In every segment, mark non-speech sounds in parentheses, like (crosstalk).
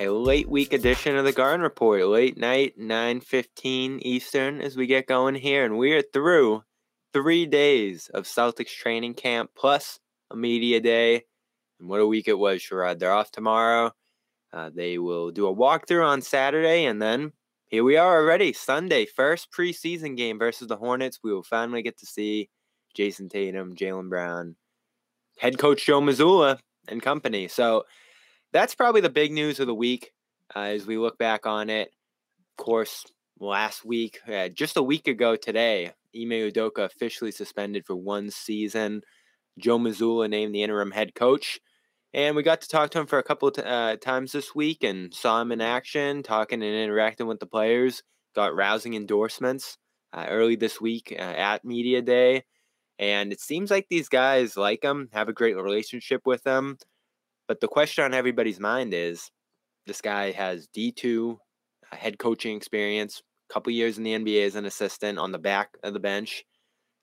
A late week edition of the Garden Report, late night, 9:15 Eastern as we get going here and we are through 3 days of Celtics training camp plus a media day. And what a week it was, Sherrod. They're off tomorrow. Uh, they will do a walkthrough on Saturday and then here we are already, Sunday, first preseason game versus the Hornets. We will finally get to see Jayson Tatum, Jaylen Brown, head coach Joe Mazzulla and company. So that's probably the big news of the week uh, as we look back on it. Of course, last week, uh, just a week ago today, Ime Udoka officially suspended for one season. Joe Mazzulla named the interim head coach. And we got to talk to him for a couple of t- uh, times this week and saw him in action, talking and interacting with the players. Got rousing endorsements uh, early this week uh, at Media Day. And it seems like these guys like him, have a great relationship with him. But the question on everybody's mind is this guy has D2 uh, head coaching experience, a couple years in the NBA as an assistant on the back of the bench.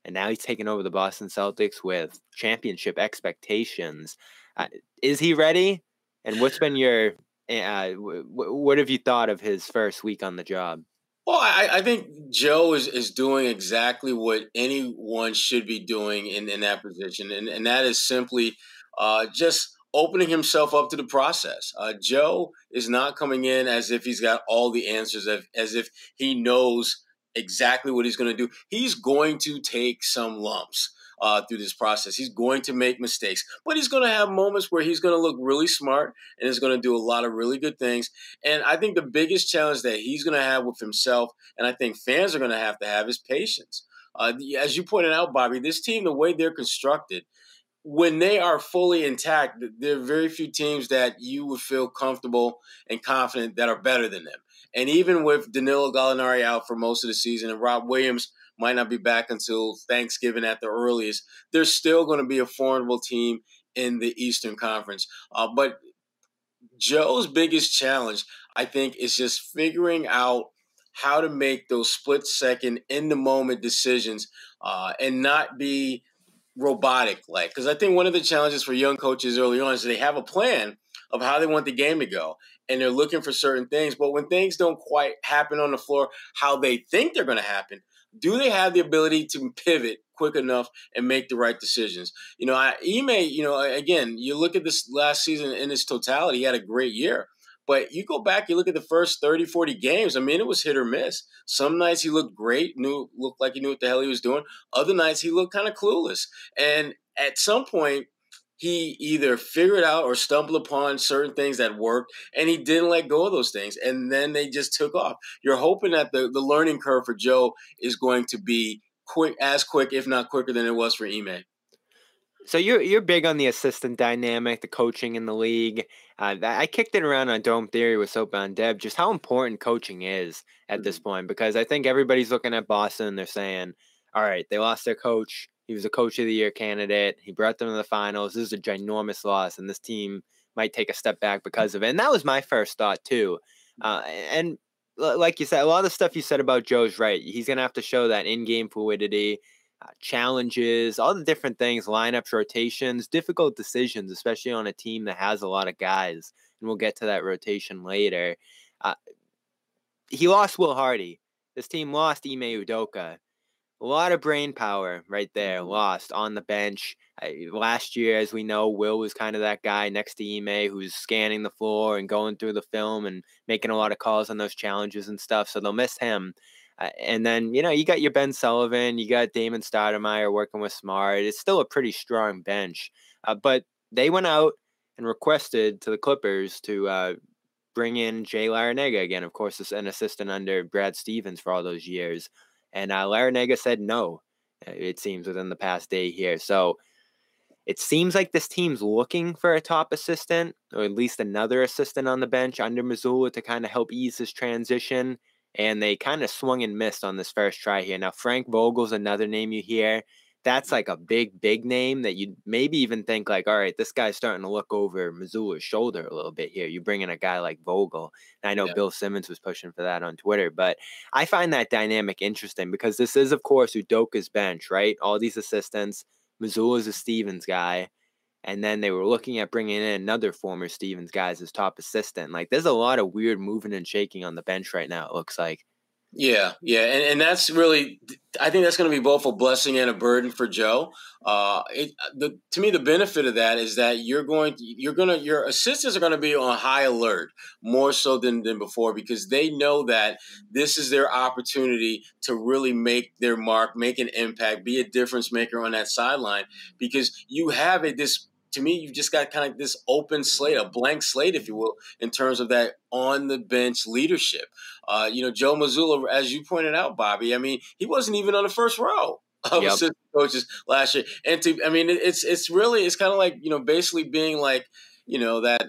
And now he's taking over the Boston Celtics with championship expectations. Uh, is he ready? And what's been your, uh, w- w- what have you thought of his first week on the job? Well, I, I think Joe is, is doing exactly what anyone should be doing in, in that position, and, and that is simply uh, just opening himself up to the process. Uh, Joe is not coming in as if he's got all the answers, as, if he knows exactly what he's going to do. He's going to take some lumps. Uh, through this process, he's going to make mistakes, but he's going to have moments where he's going to look really smart and is going to do a lot of really good things. And I think the biggest challenge that he's going to have with himself, and I think fans are going to have to have, is patience. Uh, as you pointed out, Bobby, this team, the way they're constructed, when they are fully intact, there are very few teams that you would feel comfortable and confident that are better than them. And even with Danilo Gallinari out for most of the season and Rob Williams might not be back until Thanksgiving at the earliest, they're still going to be a formidable team in the Eastern Conference. Uh, but Joe's biggest challenge, I think, is just figuring out how to make those split second, in the moment decisions uh, and not be robotic like. Because I think one of the challenges for young coaches early on is they have a plan of how they want the game to go and they're looking for certain things. But when things don't quite happen on the floor how they think they're going to happen, do they have the ability to pivot quick enough and make the right decisions? You know, I, Ime, you know, again, you look at this last season in its totality, he had a great year. But you go back, you look at the first 30, 40 games. I mean, it was hit or miss. Some nights he looked great, knew looked like he knew what the hell he was doing. Other nights he looked kind of clueless. And at some point, he either figured out or stumbled upon certain things that worked and he didn't let go of those things and then they just took off you're hoping that the, the learning curve for joe is going to be quick as quick if not quicker than it was for ime so you're you're big on the assistant dynamic, the coaching in the league. Uh, I kicked it around on Dome Theory with Soap on Deb, just how important coaching is at this Mm-hmm. point. Because I think everybody's looking at Boston, they're saying, "All right, they lost their coach. He was a coach of the year candidate. He brought them to the finals. This is a ginormous loss, and this team might take a step back because of it." And that was my first thought too. Uh, and like you said, a lot of the stuff you said about Joe's right. He's gonna have to show that in-game fluidity uh, challenges, all the different things, lineups, rotations, difficult decisions, especially on a team that has a lot of guys. And we'll get to that rotation later. Uh, he lost Will Hardy. This team lost Ime Udoka. a lot of brain power right there Mm-hmm. lost on the bench. I, last year, as we know, Will was kind of that guy next to Ime who's scanning the floor and going through the film and making a lot of calls on those challenges and stuff. So they'll miss him. Uh, and then, you know, you got your Ben Sullivan, you got Damon Stoudemire working with Smart. It's still a pretty strong bench. Uh, but they went out and requested to the Clippers to uh, bring in Jay Larranaga again, of course, as an assistant under Brad Stevens for all those years. And uh, Larranaga said no, uh, it seems, within the past day here. So it seems like this team's looking for a top assistant, or at least another assistant on the bench under Mazzulla to kind of help ease this transition. And they kind of swung and missed on this first try here. Now, Frank Vogel's another name you hear. That's like a big, big name that you'd maybe even think like, all right, this guy's starting to look over Mazzulla's shoulder a little bit here. You bring in a guy like Vogel. And I know Yeah. Bill Simmons was pushing for that on Twitter, but I find that dynamic interesting because this is, of course, Udoka's bench, right? All these assistants. Mazzulla's a Stevens guy. And then they were looking at bringing in another former Stevens guy as his top assistant. Like, there's a lot of weird moving and shaking on the bench right now, it looks like. Yeah, yeah, and, and that's really, I think that's going to be both a blessing and a burden for Joe. Uh, it, the, to me, the benefit of that is that you're going, to, you're going to, your assistants are going to be on high alert more so than than before because they know that this is their opportunity to really make their mark, make an impact, be a difference maker on that sideline because you have a this. To me, you've just got kind of this open slate, a blank slate, if you will, in terms of that on the bench leadership. Uh, you know, Joe Mazzulla, as you pointed out, Bobby. I mean, he wasn't even on the first row (laughs) of Yep. assistant coaches last year. And to, I mean, it's it's really it's kind of like you know, basically being like you know that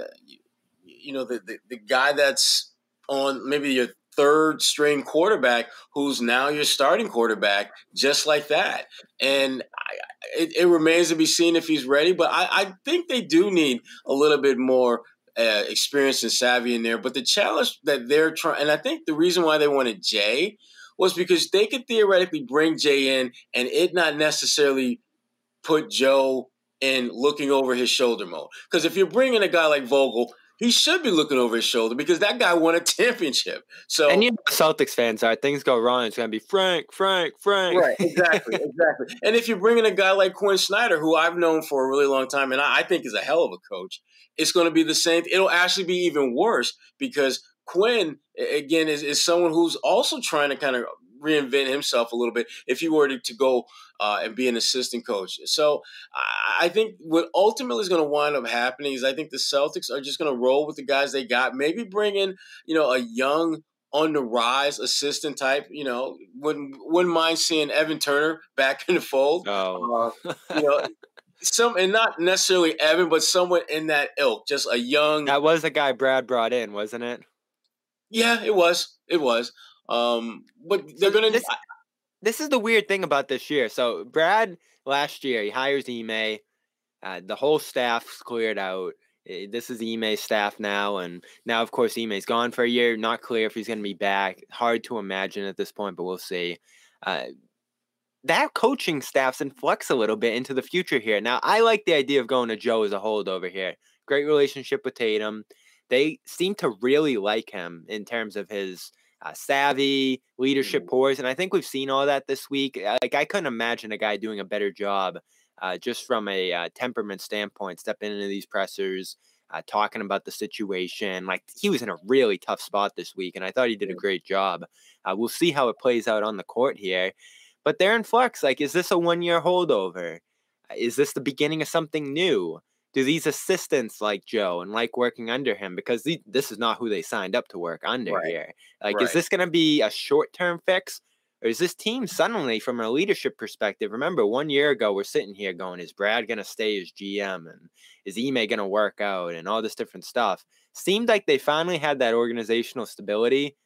you know the the, the guy that's on maybe your third string quarterback who's now your starting quarterback just like that and it, it remains to be seen if he's ready but I, I think they do need a little bit more uh, experience and savvy in there but the challenge that they're trying and i think the reason why they wanted jay was because they could theoretically bring jay in and it not necessarily put joe in looking over his shoulder mode. Because if you're bringing a guy like vogel he should be looking over his shoulder because that guy won a (laughs) championship. So And you know, Celtics fans are things go wrong. It's going to be Frank, Frank, Frank. Right, (laughs) exactly, exactly. And if you're bringing a guy like Quin Snyder, who I've known for a really long time, and I, I think is a hell of a coach, it's going to be the same. It'll actually be even worse because Quin, again, is, is someone who's also trying to kind of reinvent himself a little bit if he were to, to go uh, and be an assistant coach. So I, think what ultimately is going to wind up happening is I think the Celtics are just going to roll with the guys they got, maybe bring in, you know, a young on the rise assistant type. You know, wouldn't wouldn't mind seeing Evan Turner back in the fold. Oh. Uh, you know, some and not necessarily Evan, but someone in that ilk, just a young. that was the guy Brad brought in, wasn't it? Yeah, it was. It was. Um, but they're gonna. This- This is the weird thing about this year. So Brad last year he hires Ime, uh, the whole staff's cleared out. Eh, This is Ime's staff now, and now of course Ime's gone for a year. Not clear if he's going to be back. Hard to imagine at this point, but we'll see. Uh, that coaching staff's in flux a little bit into the future here. Now I like the idea of going to Joe as a holdover here. Great relationship with Tatum. They seem to really like him in terms of his uh, savvy, leadership poise, and I think we've seen all that this week. Uh, Like I couldn't imagine a guy doing a better job, uh, just from a uh, temperament standpoint, stepping into these pressers, uh, talking about the situation. Like he was in a really tough spot this week, and I thought he did a great job. Uh, we'll see how it plays out on the court here, but they're in flux. Like, is this a one-year holdover? Uh, Is this the beginning of something new? Do these assistants like Joe and like working under him? Because the, this is not who they signed up to work under Right. here. Like, Right. is this going to be a short term fix? Or is this team suddenly, from a leadership perspective? Remember, one year ago, we're sitting here going, is Brad going to stay as GM? And is Ime going to work out? And all this different stuff. Seemed like they finally had that organizational stability.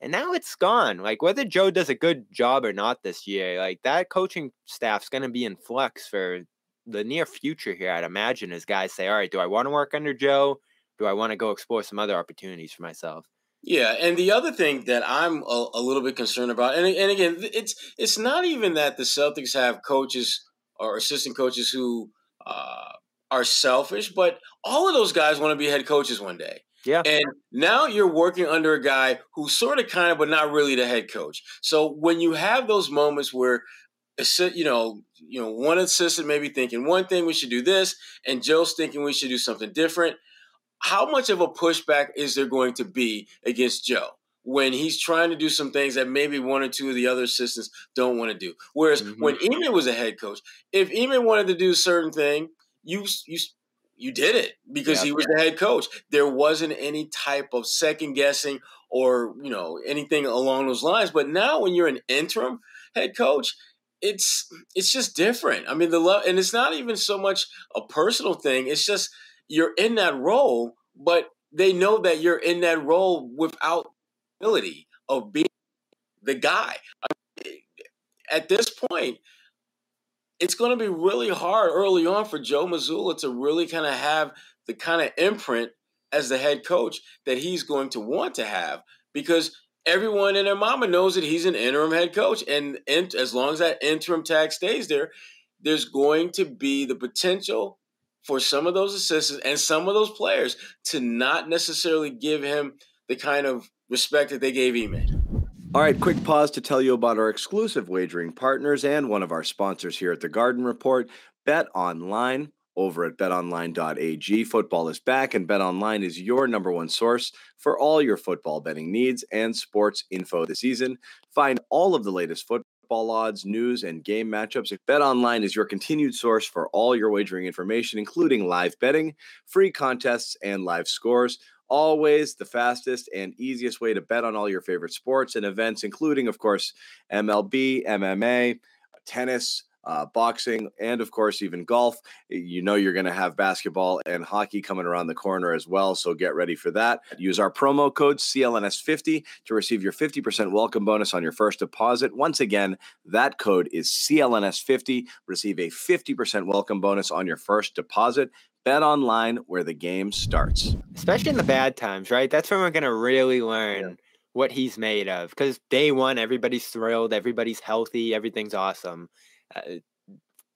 And now it's gone. Like, whether Joe does a good job or not this year, like, that coaching staff's going to be in flux for the near future here, I'd imagine, is guys say, all right, do I want to work under Joe? Do I want to go explore some other opportunities for myself? Yeah, and the other thing that I'm a, a little bit concerned about, and and again, it's it's not even that the Celtics have coaches or assistant coaches who uh, are selfish, but all of those guys want to be head coaches one day. Yeah. And now you're working under a guy who's sort of kind of, but not really the head coach. So when you have those moments where you know, you know, one assistant maybe thinking one thing we should do this, and Joe's thinking we should do something different. How much of a pushback is there going to be against Joe when he's trying to do some things that maybe one or two of the other assistants don't want to do? Whereas mm-hmm. when Ime was a head coach, if Ime wanted to do a certain thing, you you you did it because yeah, he was the head coach. There wasn't any type of second guessing or you know anything along those lines. But now, when you're an interim head coach, it's it's just different. I mean, the love, and it's not even so much a personal thing. It's just you're in that role, but they know that you're in that role without ability of being the guy. I mean, at this point, it's going to be really hard early on for Joe Mazzulla to really kind of have the kind of imprint as the head coach that he's going to want to have because everyone and their mama knows that he's an interim head coach. And, as long as that interim tag stays there, there's going to be the potential for some of those assistants and some of those players to not necessarily give him the kind of respect that they gave Ime. All right, quick pause to tell you about our exclusive wagering partners and one of our sponsors here at the Garden Report, Bet Online. Over at betonline.ag, football is back, and BetOnline is your number one source for all your football betting needs and sports info this season. Find all of the latest football odds, news, and game matchups. BetOnline is your continued source for all your wagering information, including live betting, free contests, and live scores. Always the fastest and easiest way to bet on all your favorite sports and events, including, of course, MLB, MMA, tennis, uh, boxing, and of course, even golf. You know, you're going to have basketball and hockey coming around the corner as well. So get ready for that. Use our promo code CLNS50 to receive your 50% welcome bonus on your first deposit. Once again, that code is CLNS50. Receive a 50% welcome bonus on your first deposit. Bet online where the game starts. Especially in the bad times, right? That's when we're going to really learn yeah. what he's made of. Because day one, everybody's thrilled, everybody's healthy, everything's awesome. Uh,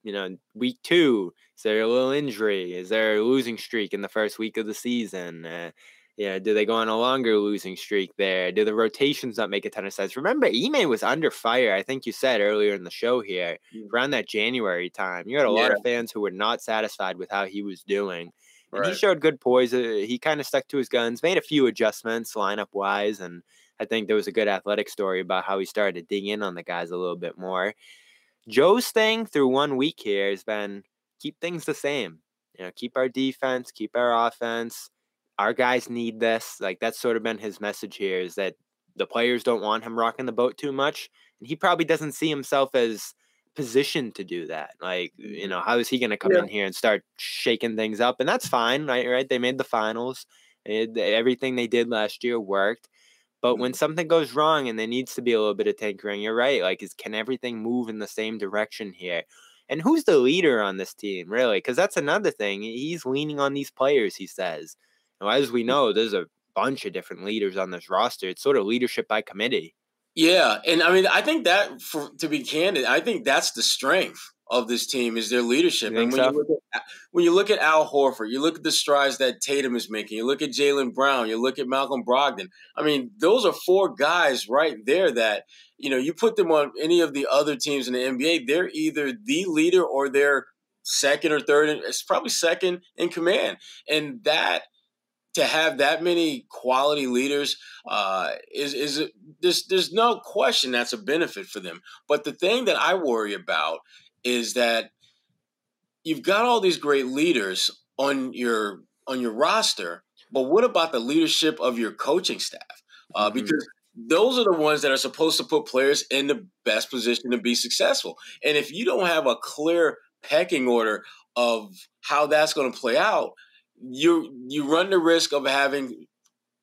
you know, week two, is there a little injury? Is there a losing streak in the first week of the season? Uh, yeah, do they go on a longer losing streak there? Do the rotations not make a ton of sense? Remember, Ime was under fire. I think you said earlier in the show here, mm. around that January time. You had a yeah. lot of fans who were not satisfied with how he was doing. And right. he showed good poise. Uh, he kind of stuck to his guns, made a few adjustments lineup wise. And I think there was a good athletic story about how he started to dig in on the guys a little bit more. Joe's thing through one week here has been keep things the same. You know, keep our defense, keep our offense our guys need this. Like that's sort of been his message here is that the players don't want him rocking the boat too much. And he probably doesn't see himself as positioned to do that. Like, you mm-hmm. know, how is he going to come yeah. in here and start shaking things up? And that's fine, right? Right? They made the finals. It, everything they did last year worked. But when mm-hmm. something goes wrong and there needs to be a little bit of tinkering, you're right. Like, is can everything move in the same direction here? And who's the leader on this team, really? Because that's another thing. He's leaning on these players, he says. Now, as we know, there's a bunch of different leaders on this roster. It's sort of leadership by committee. Yeah, and I mean, I think that, for, to be candid, I think that's the strength of this team is their leadership. And when, so? you look at, when you look at Al Horford, you look at the strides that Tatum is making, you look at Jaylen Brown, you look at Malcolm Brogdon. I mean, those are four guys right there that, you know, you put them on any of the other teams in the NBA, they're either the leader or they're second or third. It's probably second in command. And that – to have that many quality leaders uh, is is there's there's no question that's a benefit for them. But the thing that I worry about is that you've got all these great leaders on your on your roster, but what about the leadership of your coaching staff? Uh, mm-hmm. Because those are the ones that are supposed to put players in the best position to be successful. And if you don't have a clear pecking order of how that's going to play out, you you run the risk of having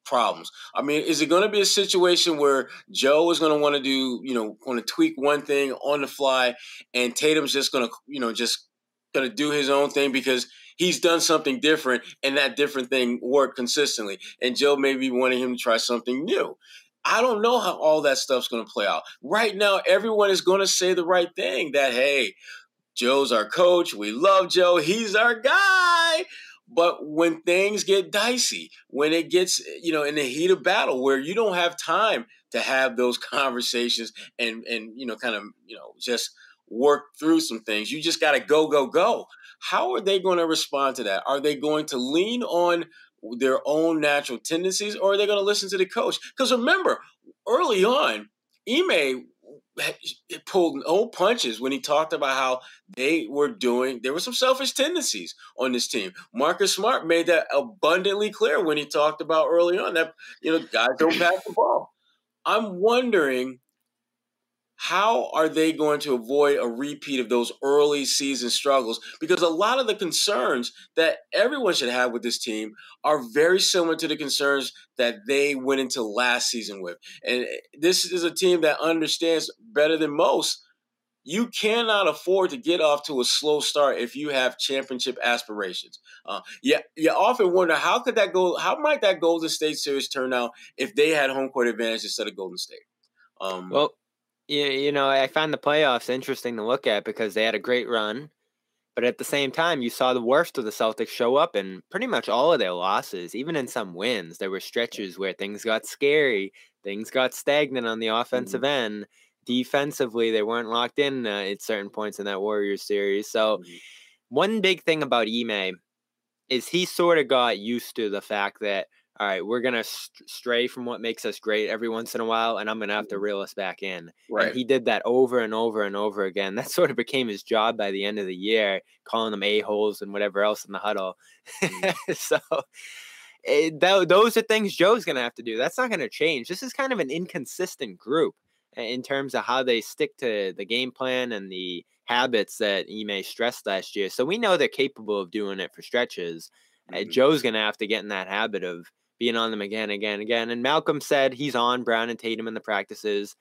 problems. I mean, is it going to be a situation where Joe is going to want to do, you know, want to tweak one thing on the fly, and Tatum's just going to, you know, just going to do his own thing because he's done something different, and that different thing worked consistently, and Joe may be wanting him to try something new. I don't know how all that stuff's going to play out. Right now, everyone is going to say the right thing that, hey, Joe's our coach. We love Joe. He's our guy. But when things get dicey, when it gets, you know, in the heat of battle where you don't have time to have those (laughs) conversations and and you know, kind of, you know, just work through some things. You just got to go, go, go. How are they going to respond to that? Are they going to lean on their own natural tendencies or are they going to listen to the coach? Because remember, early on, Ime pulled no punches when he talked about how they were doing. There were some selfish tendencies on this team. Marcus Smart made that abundantly clear when he talked about early on that you know guys don't pass the ball. I'm wondering how are they going to avoid a repeat of those early season struggles? Because a lot of the concerns that everyone should have with this team are very similar to the concerns that they went into last season with. And eh, this is a team that understands better than most. You cannot afford to get off to a slow start if you have championship aspirations. Uh, yeah, you often wonder how could that go? How might that Golden State series turn out if they had home court advantage instead of Golden State? Um, well, you, you know, I find the playoffs interesting to look at because they had a great run, but at the same time, you saw the worst of the Celtics show up in pretty much all of their losses, even in some wins. There were stretches where things got scary, things got stagnant on the offensive mm-hmm. end. Defensively, they weren't locked in uh, at certain points in that Warriors series. So, mm-hmm. one big thing about Ime is he sort of got used to the fact that all right, we're gonna st- stray from what makes us great every once in a while, and I'm gonna have to mm-hmm. reel us back in. Right. And he did that over and over and over again. (laughs) That sort of became his job by the end of the year, calling them a holes and whatever else in the huddle. Mm-hmm. (laughs) so. It, eh, th- those are things Joe's going to have to do. That's not going to change. This is kind of an inconsistent group in terms of how they stick to the game plan and the habits that Ime stressed last year. So we know they're capable of doing it for stretches. Uh, mm-hmm. Uh, Joe's going to have to get in that habit of being on them again, again, again. And Malcolm said he's on Brown and Tatum in the practices,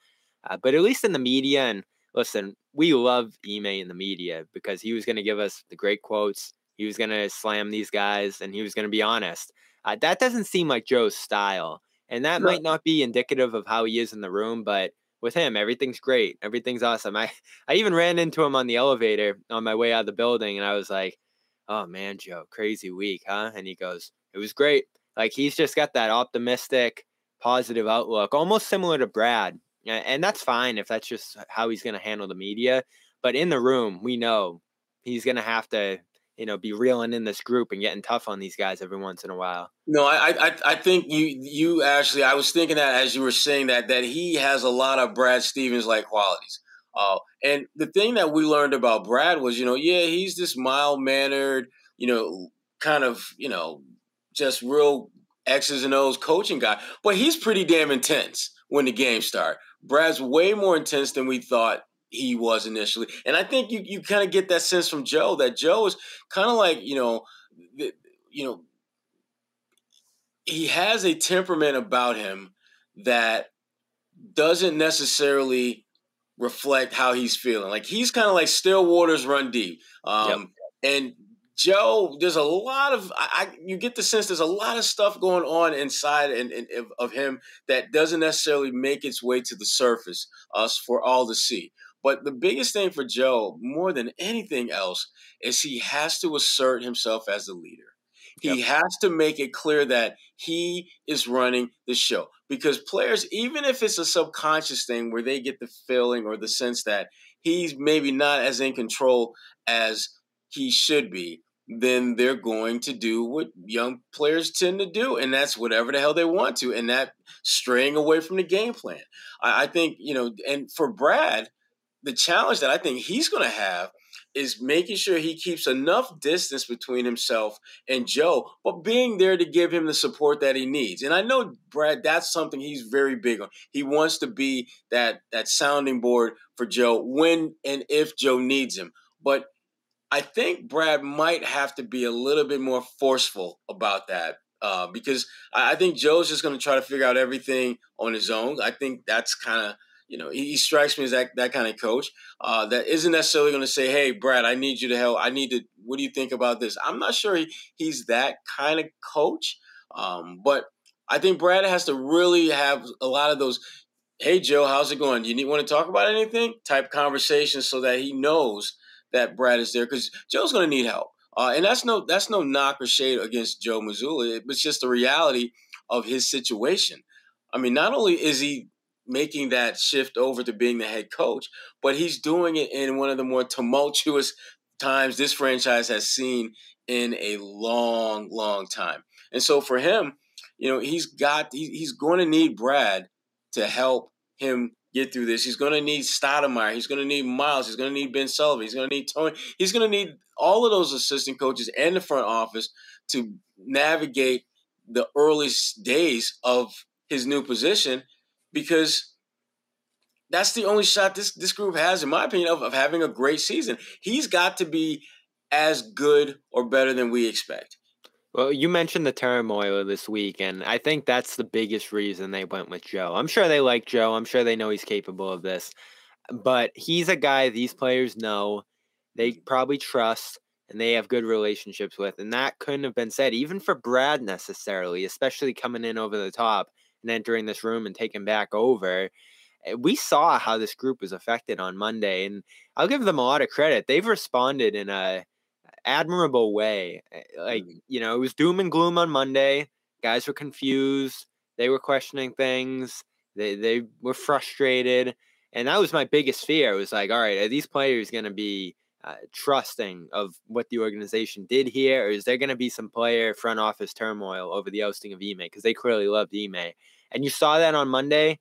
uh, but at least in the media. And listen, we love Ime in the media because he was going to give us the great quotes. He was going to slam these guys, and he was going to be honest. Uh, that doesn't seem like Joe's style, and that might not be indicative of how he is in the room, but with him, everything's great. Everything's awesome. I, I even ran into him on the elevator on my way out of the building, and I was like, "Oh man, Joe, crazy week, huh?" And he goes, "It was great." Like he's just got that optimistic, positive outlook, almost similar to Brad. And that's fine if that's just how he's going to handle the media. But in the room, we know he's going to have to, you know, be reeling in this group and getting tough on these guys every once in a while. No, I, I, I think you, you actually, I was thinking that as you were saying that, that he has a lot of Brad Stevens like qualities. Uh, and the thing that we learned about Brad was, you know, yeah, he's this mild mannered, you know, kind of, you know, just real X's and O's coaching guy, but he's pretty damn intense when the game start. Brad's way more intense than we thought he was initially, and I think you you kind of get that sense from Joe that Joe is kind of like you know, the, you know, he has a temperament about him that doesn't necessarily reflect how he's feeling. Like he's kind of like still waters run deep. Um, yep. And Joe, there's a lot of I, you get the sense there's a lot of stuff going on inside and, and, of him that doesn't necessarily make its way to the surface us for all to see. But the biggest thing for Joe, more than anything else, is he has to assert himself as the leader. He yep. has to make it clear that he is running the show. Because players, even if it's a subconscious thing where they get the feeling or the sense that he's maybe not as in control as he should be, then they're going to do what young players tend to do, and that's whatever the hell they want to, and that straying away from the game plan. I, I think you know, and for Brad, the challenge that I think he's going to have is making sure he keeps enough distance between himself and Joe, but being there to give him the support that he needs. And I know Brad, that's something he's very big on. He wants to be that that sounding board for Joe when and if Joe needs him. But I think Brad might have to be a little bit more forceful about that uh, because I, I, think Joe's just going to try to figure out everything on his own. I think that's kind of you know he, he, strikes me as that that kind of coach uh, that isn't necessarily going to say, "Hey, Brad, I need you to help. I need to. What do you think about this?" I'm not sure he, he's that kind of coach, um, but I think Brad has to really have a lot of those. Hey Joe, how's it going? Do you need, want to talk about anything? Type conversations so that he knows that Brad is there because Joe's going to need help. Uh, and that's no that's no knock or shade against Joe Mazzulla. It's just the reality of his situation. I mean, not only is he making that shift over to being the head coach, but he's doing it in one of the more tumultuous times this franchise has seen in a long, long time. And so for him, you know, he's got he's going to need Brad to help him get through this. He's going to need Stoudemire. He's going to need Miles. He's going to need Ben Sullivan. He's going to need Tony. He's going to need all of those assistant coaches and the front office to navigate the earliest days of his new position because that's the only shot this this group has, in my opinion, of, of having a great season. He's got to be as good or better than we expect. Well, you mentioned the turmoil this week, and I think that's the biggest reason they went with Joe. I'm sure they like Joe. I'm sure they know he's capable of this. But he's a guy these players know, they probably trust, and they have good relationships with. And that couldn't have been said, even for Brad necessarily, especially coming in over the top and entering this room and taking back over. Eh, we saw how this group was affected on Monday, and I'll give them a lot of credit. They've responded in a admirable way. Eh, like, mm-hmm. you know, it was doom and gloom on Monday. Guys were confused. They were questioning things. They they were frustrated. And that was my biggest fear. It was like, all right, are these players going to be uh, trusting of what the organization did here, or is there going to be some player front office turmoil over the ousting of Ime? Because they clearly loved Ime. And you saw that on Monday.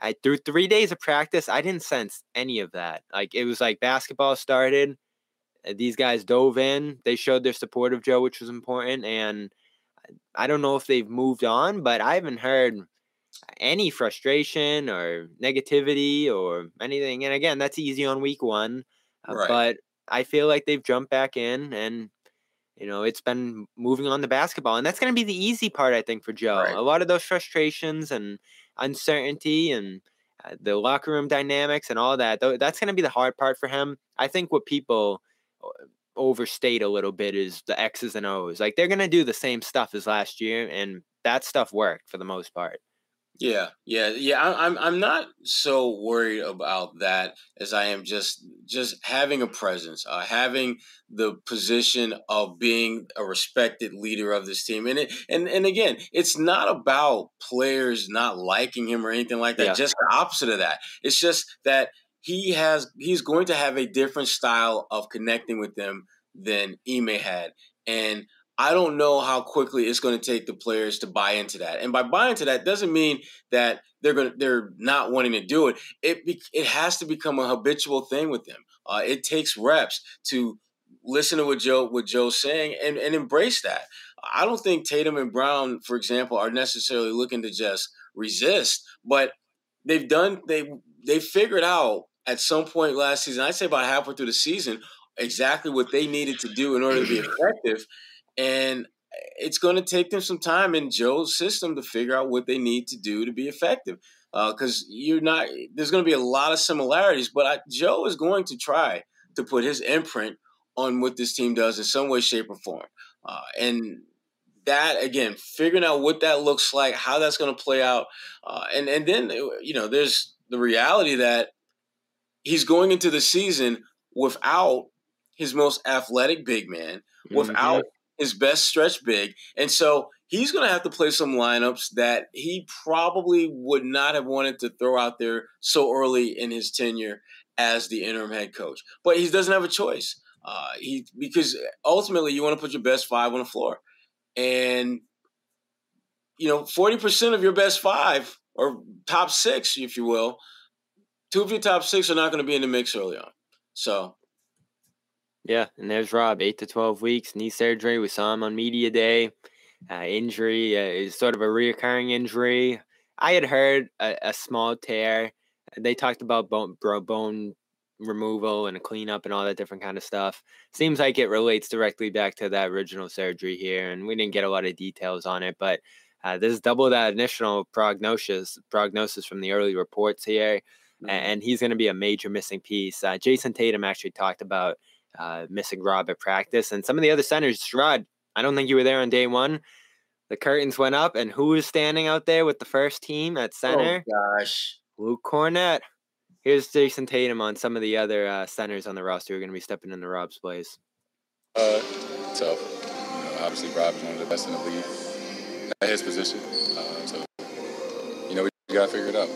I, through three days of practice, I didn't sense any of that. Like it was like basketball started, these guys dove in. They showed their support of Joe, which was important. And I don't know if they've moved on, but I haven't heard any frustration or negativity or anything. And again, that's easy on week one. Uh, right. But I feel like they've jumped back in and you know, it's been moving on the basketball. And that's going to be the easy part, I think, for Joe. Right. A lot of those frustrations and uncertainty and uh, the locker room dynamics and all that, that's going to be the hard part for him. I think what people overstate a little bit is the X's and O's. Like they're going to do the same stuff as last year, and that stuff worked for the most part. Yeah, yeah, yeah. I, I'm I'm not so worried about that as I am just just having a presence, uh, having the position of being a respected leader of this team, and it and and again, it's not about players not liking him or anything like that. Yeah. Just the opposite of that. It's just that he has he's going to have a different style of connecting with them than Ime had, and I don't know how quickly it's going to take the players to buy into that. And by buying into that doesn't mean that they're going to, they're not wanting to do it. It be, it has to become a habitual thing with them. Uh, it takes reps to listen to what Joe what Joe's saying and, and embrace that. I don't think Tatum and Brown, for example, are necessarily looking to just resist, but they've done they they figured out at some point last season, I'd say about halfway through the season, exactly what they needed to do in order to be (clears throat) effective and it's going to take them some time in Joe's system to figure out what they need to do to be effective. Because uh, you're not, there's going to be a lot of similarities, but I, Joe is going to try to put his imprint on what this team does in some way, shape, or form. Uh, and that again, figuring out what that looks like, how that's going to play out, uh, and and then you know, there's the reality that he's going into the season without his most athletic big man, without mm-hmm his best stretch big. And so he's going to have to play some lineups that he probably would not have wanted to throw out there so early in his tenure as the interim head coach. But he doesn't have a choice. Uh, he because ultimately you want to put your best five on the floor, and you know forty percent of your best five or top six, if you will, two of your top six are not going to be in the mix early on. So yeah, and there's Rob, eight to twelve weeks, knee surgery. We saw him on media day. Uh, injury uh, is sort of a reoccurring injury. I had heard a, a small tear. They talked about bone, bone removal and a cleanup and all that different kind of stuff. Seems like it relates directly back to that original surgery here, and we didn't get a lot of details on it, but uh, this is double that initial prognosis prognosis from the early reports here. And he's going to be a major missing piece. Uh, Jayson Tatum actually talked about uh, missing Rob at practice. And some of the other centers, Rod, I don't think you were there on day one. The curtains went up, and who was standing out there with the first team at center? Oh, gosh. Luke Kornet. Here's Jayson Tatum on some of the other uh, centers on the roster who are going to be stepping into Rob's place. Uh, tough. You know, obviously, Rob is one of the best in the league at his position. Uh, so, you know, we got to figure it out.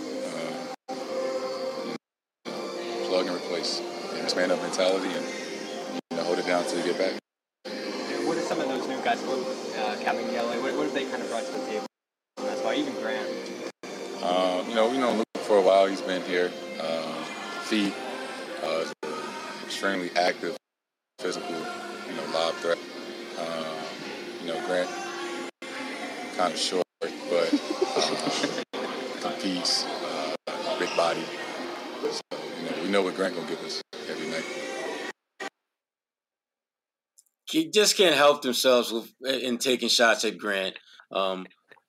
Uh, place. You know, it's man up mentality and you know hold it down until you get back. What are some of those new guys, uh, Kabengele? What, what have they kind of brought to the table? That's why even Grant. Um, you know, we know Luke for a while. He's been here. Um, feet, uh, extremely active, physical, you know, lob threat. Um, you know, Grant, kind of short, but um, competes, uh, (laughs) big body. So, you know, we know what Grant gonna give us every night. He just can't help themselves with in taking shots at Grant. Um,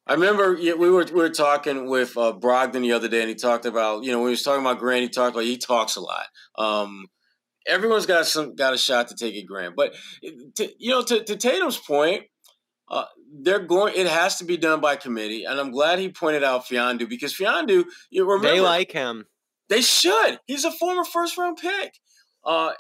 I remember we were we were talking with uh, Brogdon the other day, and he talked about you know when he was talking about Grant, he talked about he talks a lot. Um, everyone's got some got a shot to take at Grant, but to, you know to, to Tatum's point, uh, they're going. It has to be done by committee, and I'm glad he pointed out Mfiondu because Mfiondu, you remember they like him. They should. He's a former first round pick. Uh,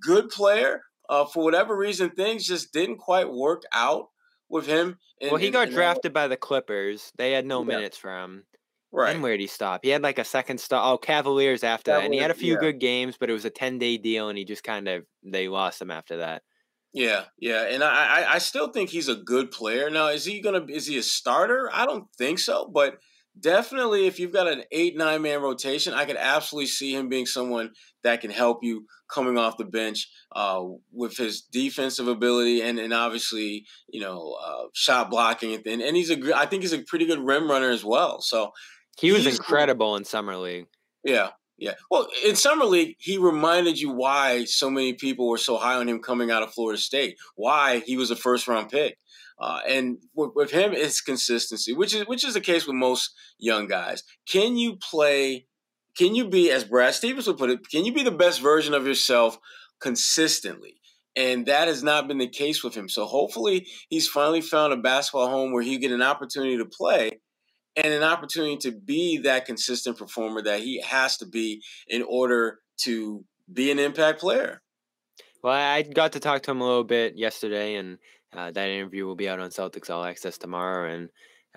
good player. Uh, for whatever reason, things just didn't quite work out with him. In, well, he got in, drafted by the Clippers. They had no yeah. minutes for him. Right. And where did he stop? He had like a second stop. Oh, Cavaliers after Cavaliers, that, and he had a few yeah. good games, but it was a ten day deal, and he just kind of they lost him after that. Yeah, yeah, and I, I still think he's a good player. Now, is he gonna is he a starter? I don't think so, but definitely if you've got an eight nine man rotation, I could absolutely see him being someone that can help you coming off the bench uh, with his defensive ability and and obviously you know uh, shot blocking and and he's a I think he's a pretty good rim runner as well. So he was incredible in summer league. Yeah. Yeah. Well, in summer league, he reminded you why so many people were so high on him coming out of Florida State. Why he was a first round pick. Uh, and with, with, him, it's consistency, which is which is the case with most young guys. Can you play? Can you be, as Brad Stevens would put it, can you be the best version of yourself consistently? And that has not been the case with him. So hopefully, he's finally found a basketball home where he get an opportunity to play and an opportunity to be that consistent performer that he has to be in order to be an impact player. Well, I got to talk to him a little bit yesterday, and uh, that interview will be out on Celtics All Access tomorrow, and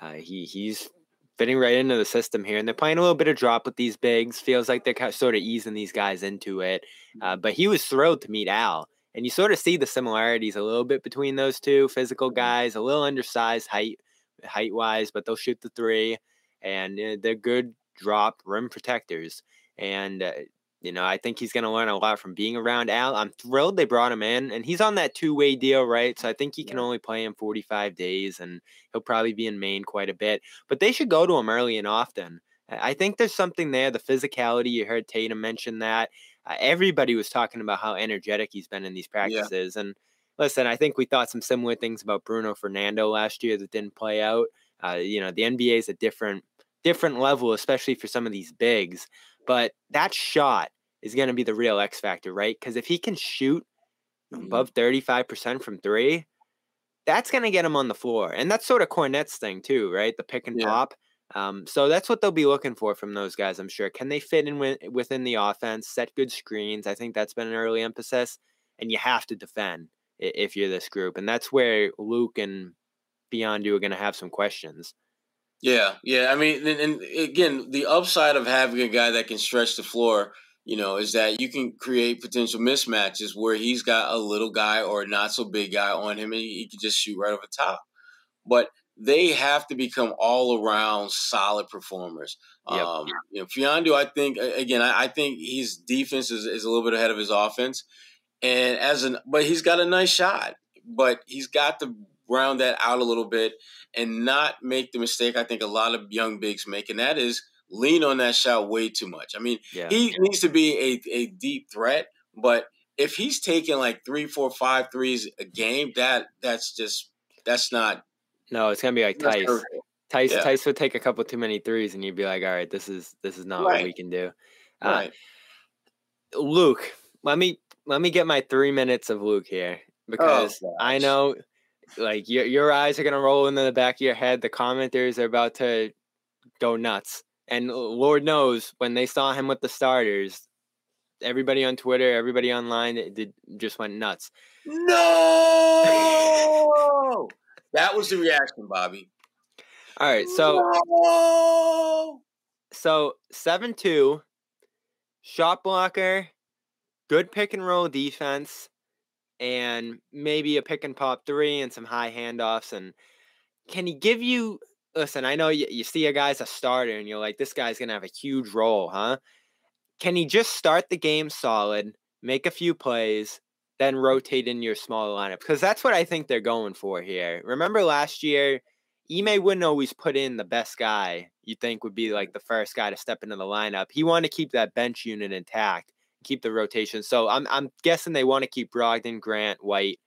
uh, he he's fitting right into the system here. And they're playing a little bit of drop with these bigs. Feels like they're kind of sort of easing these guys into it. Uh, but he was thrilled to meet Al, and you sort of see the similarities a little bit between those two physical mm-hmm. guys, a little undersized height height wise, but they'll shoot the three, and uh, they're good drop rim protectors. And uh, you know, I think he's going to learn a lot from being around Al. I'm thrilled they brought him in, and he's on that two way deal, right? So I think he can only play in 45 days, and he'll probably be in Maine quite a bit. But they should go to him early and often. I think there's something there. The physicality, you heard Tatum mention that. Uh, everybody was talking about how energetic he's been in these practices. Yeah. And listen, I think we thought some similar things about Bruno Fernando last year that didn't play out. Uh, you know, the NBA is a different different level, especially for some of these bigs. But that shot is going to be the real X factor, right? Because if he can shoot mm-hmm. above 35% from three, that's going to get him on the floor. And that's sort of Kornet's thing, too, right? The pick and yeah. pop. Um, so that's what they'll be looking for from those guys, I'm sure. Can they fit in with, within the offense, set good screens? I think that's been an early emphasis. And you have to defend if you're this group. And that's where Luke and Mfiondu are going to have some questions. Yeah, yeah. I mean, and, and, again, the upside of having a guy that can stretch the floor, you know, is that you can create potential mismatches where he's got a little guy or a not so big guy on him, and he, he can just shoot right over the top. But they have to become all around solid performers. Yep. Um, you know, Mfiondu, I think again, I, I think his defense is, is a little bit ahead of his offense, and as an but he's got a nice shot, but he's got to round that out a little bit and not make the mistake I think a lot of young bigs make, and that is lean on that shot way too much. I mean, yeah. he needs to be a, a deep threat, but if he's taking like three, four, five threes a game, that that's just that's not. No, it's gonna be like Theis. Theis, yeah. Theis would take a couple too many threes, and you'd be like, "All right, this is this is not right. what we can do." Uh, right. Luke, let me let me get my three minutes of Luke here oh, because oh, I know like your your eyes are gonna roll into the back of your head. The commenters are about to go nuts, and Lord knows when they saw him with the starters, everybody on Twitter, everybody online, did just went nuts. No, (laughs) that was the reaction, Bobby. All right, so no! so seven two, shot blocker, good pick and roll defense and maybe a pick and pop three and some high handoffs. And can he give you? Listen, I know you, you see a guy's a starter and you're like, this guy's gonna have a huge role, huh? Can he just start the game solid, make a few plays, then rotate in your smaller lineup? Because that's what I think they're going for here. Remember last year, Ime wouldn't always put in the best guy you think would be like mm-hmm. the first guy to step into the lineup. He wanted to keep that bench unit intact, keep the rotation. So I'm I'm guessing they want to keep Brogdon, Grant, White,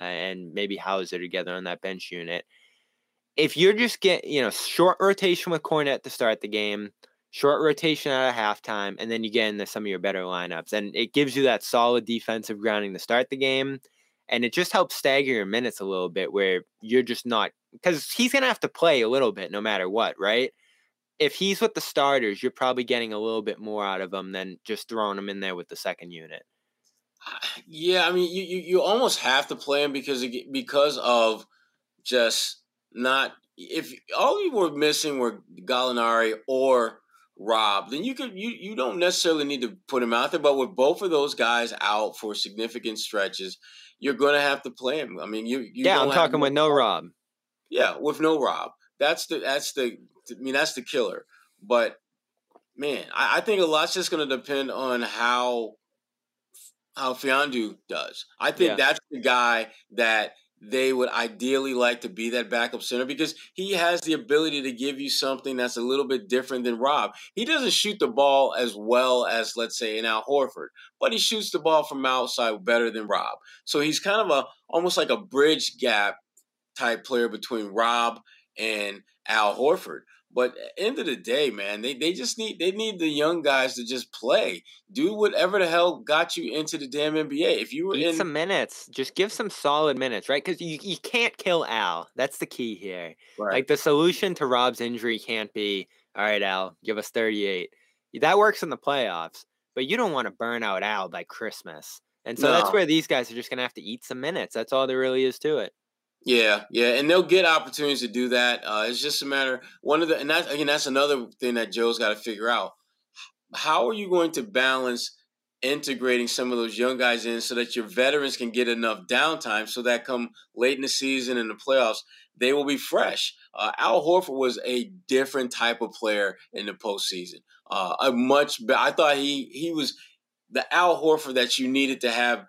uh, and maybe Hauser together on that bench unit if you're just getting, you know, short rotation with Kornet to start the game, short rotation at a halftime, and then you get into some of your better lineups. And it gives you that solid defensive grounding to start the game. And it just helps stagger your minutes a little bit where you're just not, because he's to have to play a little bit no matter what, right? If he's with the starters, you're probably getting a little bit more out of him than just throwing him in there with the second unit. (sighs) Yeah, I mean, you, you, you almost have to play him because because of just not if all you were missing were Gallinari or Rob, then you could you you don't necessarily need to put him out there. But with both of those guys out for significant stretches, you're going to have to play him. I mean, you, you yeah, I'm talking with no Rob. Yeah, with no Rob. That's the that's the I mean that's the killer. But man, I, I think a lot's just going to depend on how how Mfiondu does. I think yeah. that's the guy that they would ideally like to be that backup center because he has the ability to give you something that's a little bit different than Rob. He doesn't shoot the ball as well as, let's say, an Al Horford, but he shoots the ball from outside better than Rob. So he's kind of a almost like a bridge gap type player between Rob and Al Horford. But end of the day, man, they, they just need they need the young guys to just play. Do whatever the hell got you into the damn NBA. If you were Eat in some minutes, just give some solid minutes, right? Because you, you can't kill Al. That's the key here. right. Like the solution to Rob's injury can't be, all right, Al, give us 38. That works in the playoffs, but you don't want to burn out Al by Christmas. And so that's where these guys are just gonna have to eat some minutes. That's all there really is to it. Yeah, yeah, and they'll get opportunities to do that. Uh, it's just a matter one of the and that again that's another thing that Joe's got to figure out. How are you going to balance integrating some of those young guys in so that your veterans can get enough downtime so that come late in the season and the playoffs they will be fresh. Uh, Al Horford was a different type of player in the postseason. Uh, a much be- I thought he he was the Al Horford that you needed to have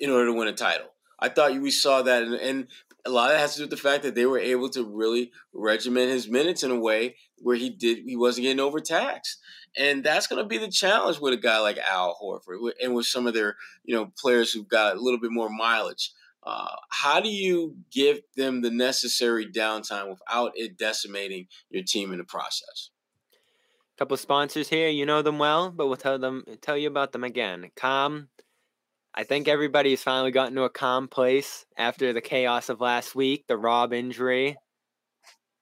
in order to win a title. I thought we saw that, and a lot of that has to do with the fact that they were able to really regiment his minutes in a way where he did he wasn't getting overtaxed, and that's going to be the challenge with a guy like Al Horford and with some of their you know players who've got a little bit more mileage. Uh, how do you give them the necessary downtime without it decimating your team in the process? A couple sponsors here, you know them well, but we'll tell them tell you about them again. Calm. I think everybody's finally gotten to a calm place after the chaos of last week, the Rob injury,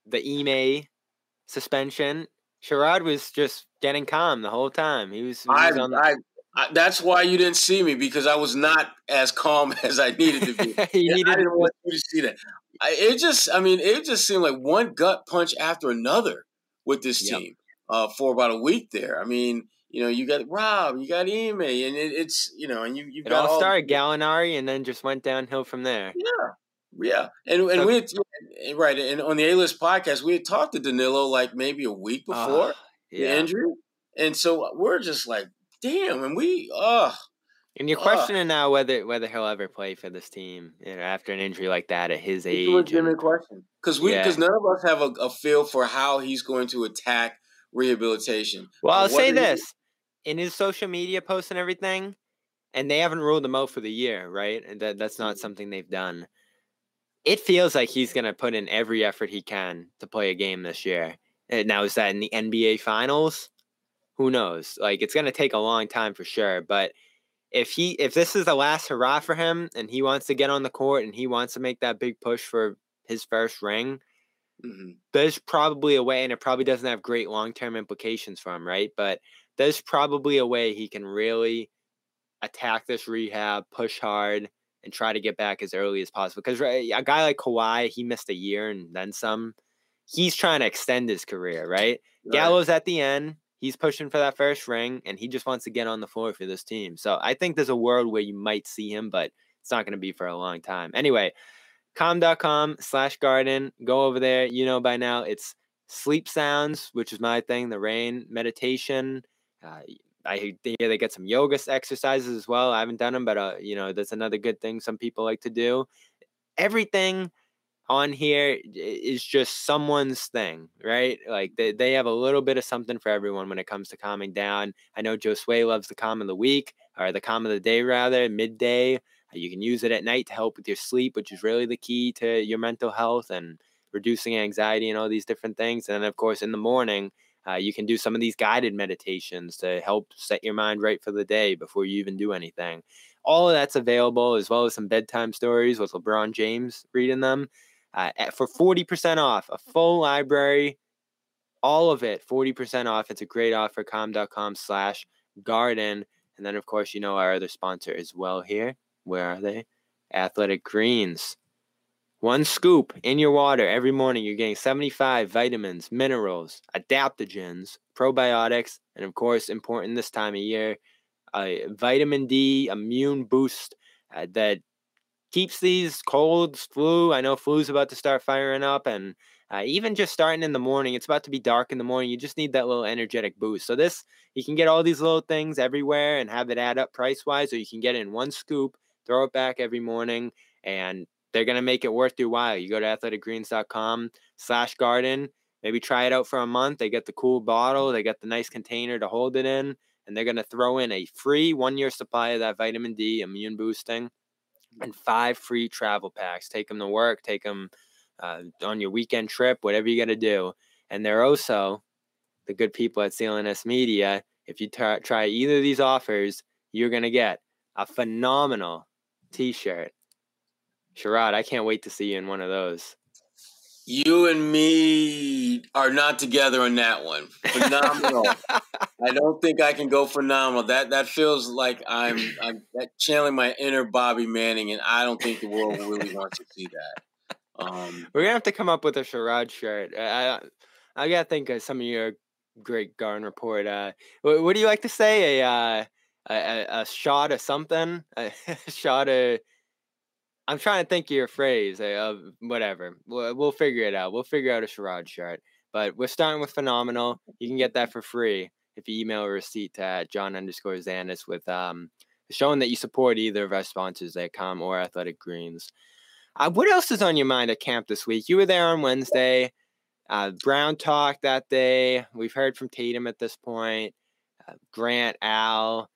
the Ime suspension. Sherrod was just getting calm the whole time. He was, he I, was on the, I, I, that's why you didn't see me because I was not as calm (laughs) as I needed to be. (laughs) he Yeah, needed I didn't want you to see that. I, it just, I mean, it just seemed like one gut punch after another with this Yep. team uh, for about a week there. I mean, you know, you got Rob, you got Ime, and it, it's, you know, and you you got all started Gallinari and then just went downhill from there. Yeah, yeah, and and So- we had, right, and on the A List podcast, we had talked to Danilo like maybe a week before Ah, the yeah. injury, and so we're just like, damn, and we, uh And you're Ugh. questioning now whether whether he'll ever play for this team you know, after an injury like that at his It's a age. legitimate and- question because we Yeah. because none of us have a, a feel for how he's going to attack rehabilitation. Well, Uh, I'll say this in his social media posts and everything, and they haven't ruled him out for the year, right? And that that's not mm-hmm. something they've done. It feels like he's going to put in every effort he can to play a game this year. And now is that in the NBA Finals? Who knows? Like it's going to take a long time for sure, but if he if this is the last hurrah for him and he wants to get on the court and he wants to make that big push for his first ring, Mhm. there's probably a way, and it probably doesn't have great long term implications for him, right? But there's probably a way he can really attack this rehab, push hard, and try to get back as early as possible. Because a guy like Kawhi, he missed a year and then some. He's trying to extend his career, right? Right. Gallo's at the end. he's pushing for that first ring and he just wants to get on the floor for this team. So I think there's a world where you might see him, but it's not going to be for a long time. Anyway, calm.com slash garden. Go over there. You know by now it's sleep sounds, which is my thing, the rain, meditation. Uh, I hear they get some yoga exercises as well. I haven't done them, but uh, you know that's another good thing some people like to do. Everything on here is just someone's thing, right? Like they, they have a little bit of something for everyone when it comes to calming down. I know Sway loves the calm of the week or the calm of the day rather, midday. You can use it at night to help with your sleep, which is really the key to your mental health and reducing anxiety and all these different things. And then, of course, in the morning, uh, you can do some of these guided meditations to help set your mind right for the day before you even do anything. All of that's available, as well as some bedtime stories with LeBron James reading them uh, for 40% off, a full library, all of it, 40% off. It's a great offer, calm.com slash garden. And then, of course, you know our other sponsor as well here. Where are they? Athletic Greens. One scoop in your water every morning. You're getting 75 vitamins, minerals, adaptogens, probiotics, and of course, important this time of year, a vitamin D immune boost uh, that keeps these colds, flu. I know flu's about to start firing up, and uh, even just starting in the morning, it's about to be dark in the morning. You just need that little energetic boost. So this, you can get all these little things everywhere and have it add up price wise, or you can get it in one scoop, throw it back every morning, and they're gonna make it worth your while. You go to athleticgreens.com slash garden. Maybe try it out for a month. They get the cool bottle, they get the nice container to hold it in, and they're gonna throw in a free one year supply of that vitamin D immune boosting and five free travel packs. Take them to work, take them uh, on your weekend trip, whatever you got to do. And they're also the good people at CLNS Media. If you t- try either of these offers, you're going to get a phenomenal t shirt. Sherrod, I can't wait to see you in one of those. You and me are not together on that one. Phenomenal. (laughs) I don't think I can go phenomenal. That that feels like I'm I'm channeling my inner Bobby Manning, and I don't think the world really wants to see that. Um, We're gonna have to come up with a Sherrod shirt. I I gotta think of some of your great Garden report. Uh, what, what do you like to say? A uh, a, a shot of something, (laughs) a shot of I'm trying to think of your phrase of whatever. We'll, we'll figure it out. We'll figure out a Sherrod chart. But we're starting with phenomenal. You can get that for free if you email a receipt to John underscore Zanis with um showing that you support either of our sponsors at Calm or Athletic Greens. Uh, what else is on your mind at camp this week? You were there on Wednesday. Uh, Brown talked that day. We've heard from Tatum at this point. Uh, Grant, Al.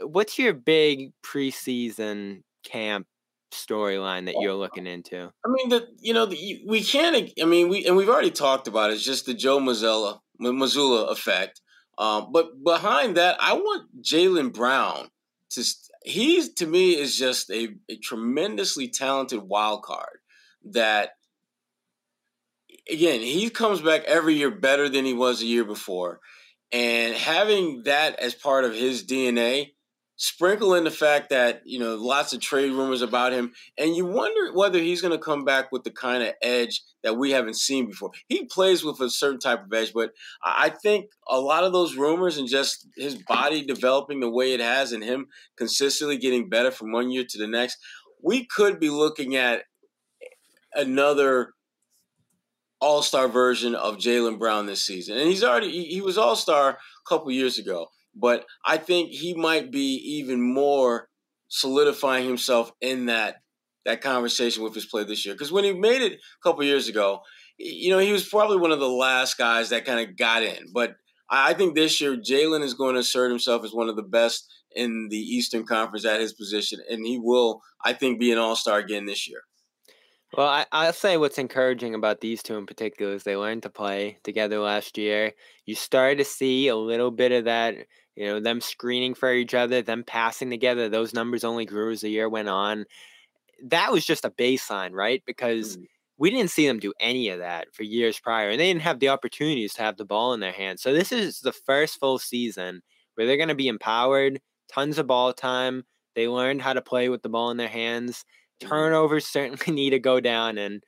What's your big preseason camp storyline that you're looking into? I mean, the you know the, we can't. I mean, we and we've already talked about it. It's just the Joe Mazzulla Mazzulla effect. Um, but behind that, I want Jaylen Brown to. He's to me is just a, a tremendously talented wild card. That again, he comes back every year better than he was a year before, and having that as part of his DNA sprinkle in the fact that you know lots of trade rumors about him and you wonder whether he's going to come back with the kind of edge that we haven't seen before. He plays with a certain type of edge but i think a lot of those rumors and just his body developing the way it has and him consistently getting better from one year to the next we could be looking at another all-star version of Jaylen brown this season and he's already he was all-star a couple years ago but I think he might be even more solidifying himself in that that conversation with his play this year. Because when he made it a couple years ago, you know, he was probably one of the last guys that kind of got in. But I think this year Jaylen is going to assert himself as one of the best in the Eastern Conference at his position, and he will, I think, be an All Star again this year. Well, I, I'll say what's encouraging about these two in particular is they learned to play together last year. You started to see a little bit of that you know, them screening for each other, them passing together, those numbers only grew as the year went on. That was just a baseline, right? Because mm. we didn't see them do any of that for years prior, and they didn't have the opportunities to have the ball in their hands. So this is the first full season where they're going to be empowered, tons of ball time. They learned how to play with the ball in their hands. Mm. Turnovers certainly (laughs) need to go down, and